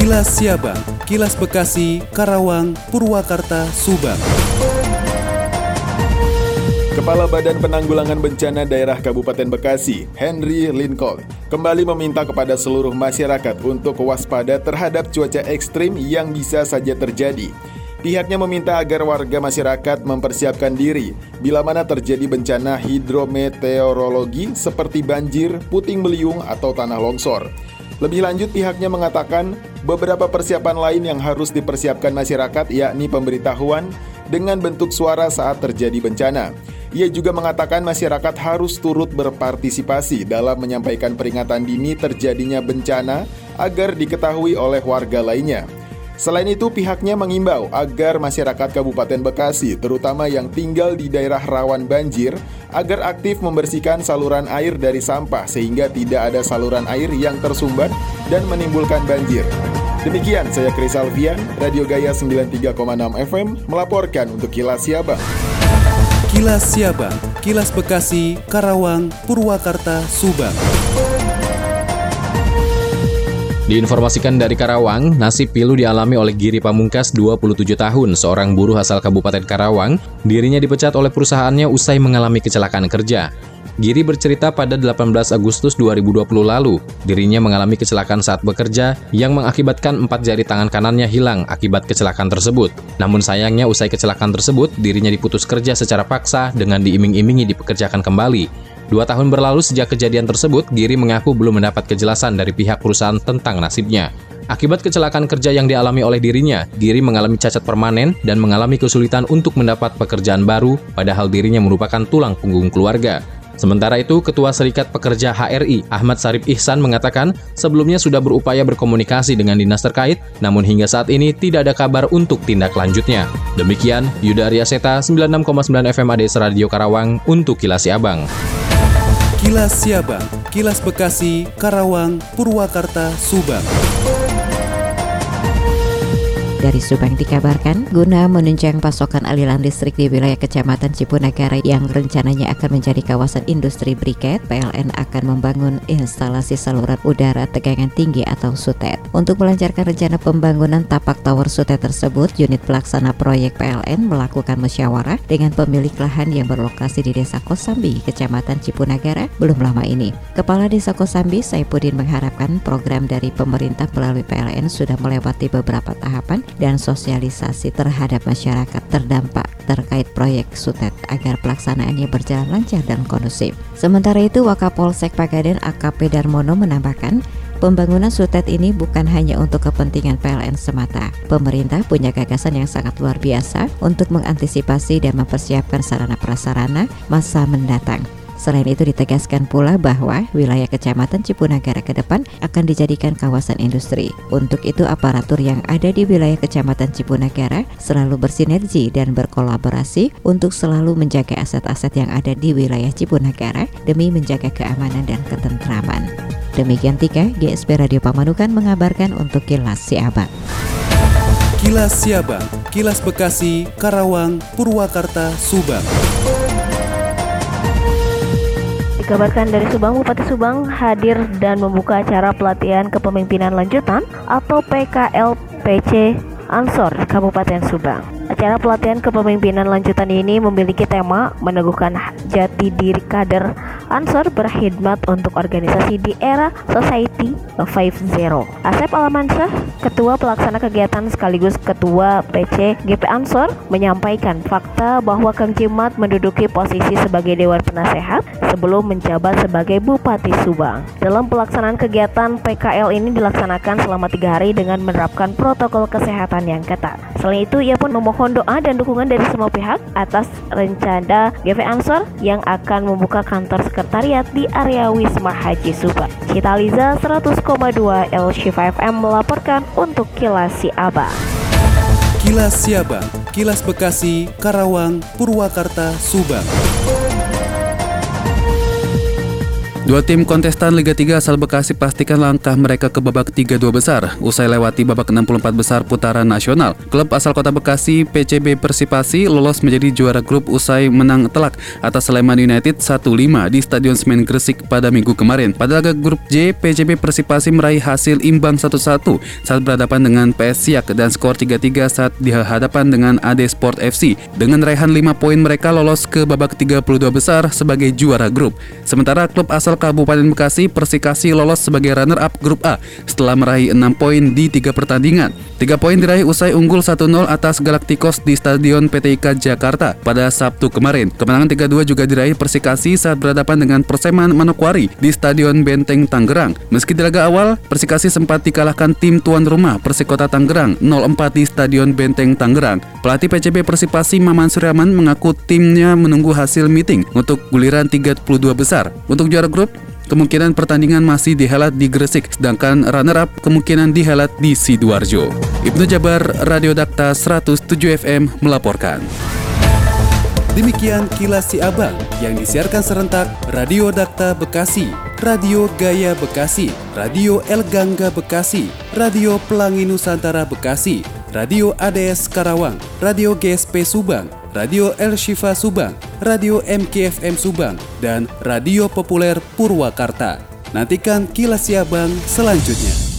Kilas Siabang, Kilas Bekasi, Karawang, Purwakarta, Subang. Kepala Badan Penanggulangan Bencana Daerah Kabupaten Bekasi, Henry Lincoln, kembali meminta kepada seluruh masyarakat untuk waspada terhadap cuaca ekstrim yang bisa saja terjadi. Pihaknya meminta agar warga masyarakat mempersiapkan diri bila mana terjadi bencana hidrometeorologi seperti banjir, puting beliung, atau tanah longsor. Lebih lanjut, pihaknya mengatakan beberapa persiapan lain yang harus dipersiapkan masyarakat yakni pemberitahuan dengan bentuk suara saat terjadi bencana. Ia juga mengatakan masyarakat harus turut berpartisipasi dalam menyampaikan peringatan dini terjadinya bencana agar diketahui oleh warga lainnya. Selain itu, pihaknya mengimbau agar masyarakat Kabupaten Bekasi, terutama yang tinggal di daerah rawan banjir, agar aktif membersihkan saluran air dari sampah sehingga tidak ada saluran air yang tersumbat dan menimbulkan banjir. Demikian saya Kris Alfian, Radio Gaya 93,6 FM melaporkan untuk Kilas Siabang. Kilas Siabang, Kilas Bekasi, Karawang, Purwakarta, Subang. Diinformasikan dari Karawang, nasib pilu dialami oleh Giri Pamungkas 27 tahun, seorang buruh asal Kabupaten Karawang. Dirinya dipecat oleh perusahaannya usai mengalami kecelakaan kerja. Giri bercerita pada 18 Agustus 2020 lalu, dirinya mengalami kecelakaan saat bekerja yang mengakibatkan empat jari tangan kanannya hilang akibat kecelakaan tersebut. Namun sayangnya usai kecelakaan tersebut, dirinya diputus kerja secara paksa dengan diiming-imingi dipekerjakan kembali. Dua tahun berlalu sejak kejadian tersebut, Giri mengaku belum mendapat kejelasan dari pihak perusahaan tentang nasibnya. Akibat kecelakaan kerja yang dialami oleh dirinya, Giri mengalami cacat permanen dan mengalami kesulitan untuk mendapat pekerjaan baru, padahal dirinya merupakan tulang punggung keluarga. Sementara itu, Ketua Serikat Pekerja HRI, Ahmad Sarip Ihsan mengatakan sebelumnya sudah berupaya berkomunikasi dengan dinas terkait, namun hingga saat ini tidak ada kabar untuk tindak lanjutnya. Demikian, Yuda Seta, 96,9 FM ADS Radio Karawang untuk Kilasi Abang. Kilas Siabang, Kilas Bekasi, Karawang, Purwakarta, Subang. Dari Subang dikabarkan, guna menunjang pasokan aliran listrik di wilayah Kecamatan Cipunagara yang rencananya akan menjadi kawasan industri briket, PLN akan membangun instalasi saluran udara tegangan tinggi atau SUTET. Untuk melancarkan rencana pembangunan tapak tower SUTET tersebut, unit pelaksana proyek PLN melakukan musyawarah dengan pemilik lahan yang berlokasi di Desa Kosambi, Kecamatan Cipunagara, belum lama ini. Kepala Desa Kosambi, Saipudin mengharapkan program dari pemerintah melalui PLN sudah melewati beberapa tahapan dan sosialisasi terhadap masyarakat terdampak terkait proyek Sutet agar pelaksanaannya berjalan lancar dan kondusif. Sementara itu, Wakapolsek Pagaden AKP Darmono menambahkan, Pembangunan Sutet ini bukan hanya untuk kepentingan PLN semata. Pemerintah punya gagasan yang sangat luar biasa untuk mengantisipasi dan mempersiapkan sarana prasarana masa mendatang. Selain itu ditegaskan pula bahwa wilayah Kecamatan Cipunagara ke depan akan dijadikan kawasan industri. Untuk itu aparatur yang ada di wilayah Kecamatan Cipunagara selalu bersinergi dan berkolaborasi untuk selalu menjaga aset-aset yang ada di wilayah Cipunagara demi menjaga keamanan dan ketentraman. Demikian Tika, GSP Radio Pamanukan mengabarkan untuk Kilas Siabang. Kilas Siabang, Kilas Bekasi, Karawang, Purwakarta, Subang. Dikabarkan dari Subang, Bupati Subang hadir dan membuka acara pelatihan kepemimpinan lanjutan atau PKLPC Ansor Kabupaten Subang. Acara pelatihan kepemimpinan lanjutan ini memiliki tema meneguhkan jati diri kader Ansor berkhidmat untuk organisasi di era Society 5.0. Asep Alamansyah, Ketua Pelaksana Kegiatan sekaligus Ketua PC GP Ansor, menyampaikan fakta bahwa Kang Jimat menduduki posisi sebagai Dewan Penasehat sebelum menjabat sebagai Bupati Subang. Dalam pelaksanaan kegiatan PKL ini dilaksanakan selama tiga hari dengan menerapkan protokol kesehatan yang ketat. Selain itu, ia pun memohon doa dan dukungan dari semua pihak atas rencana GP Ansor yang akan membuka kantor sekretariat di area Wisma Haji Subang. Cita Liza 100,2 LC5M melaporkan untuk Kilas Siabang. Kilas Siabang, Kilas Bekasi, Karawang, Purwakarta, Subang. Dua tim kontestan Liga 3 asal Bekasi pastikan langkah mereka ke babak 32 besar usai lewati babak 64 besar putaran nasional. Klub asal Kota Bekasi PCB Persipasi lolos menjadi juara grup usai menang telak atas Sleman United 1-5 di Stadion Semen Gresik pada minggu kemarin. Pada laga grup J, PCB Persipasi meraih hasil imbang 1-1 saat berhadapan dengan PS Siak dan skor 3-3 saat dihadapan dengan AD Sport FC. Dengan raihan 5 poin mereka lolos ke babak 32 besar sebagai juara grup. Sementara klub asal Kabupaten Bekasi, Persikasi lolos sebagai runner-up Grup A setelah meraih 6 poin di tiga pertandingan. 3 poin diraih usai unggul 1-0 atas Galacticos di Stadion PTIK Jakarta pada Sabtu kemarin. Kemenangan 3-2 juga diraih Persikasi saat berhadapan dengan Perseman Manokwari di Stadion Benteng Tangerang. Meski di laga awal, Persikasi sempat dikalahkan tim tuan rumah Persikota Tangerang 0-4 di Stadion Benteng Tangerang. Pelatih PCB Persipasi Maman Suryaman mengaku timnya menunggu hasil meeting untuk guliran 32 besar. Untuk juara grup, kemungkinan pertandingan masih dihelat di Gresik, sedangkan runner-up kemungkinan dihelat di Sidoarjo. Ibnu Jabar, Radio Dakta 107 FM melaporkan. Demikian kilas si abang yang disiarkan serentak Radio Dakta Bekasi, Radio Gaya Bekasi, Radio El Gangga Bekasi, Radio Pelangi Nusantara Bekasi, Radio ADS Karawang, Radio GSP Subang, Radio El Shifa Subang, Radio MKFM Subang, dan Radio Populer Purwakarta. Nantikan kilas siabang selanjutnya.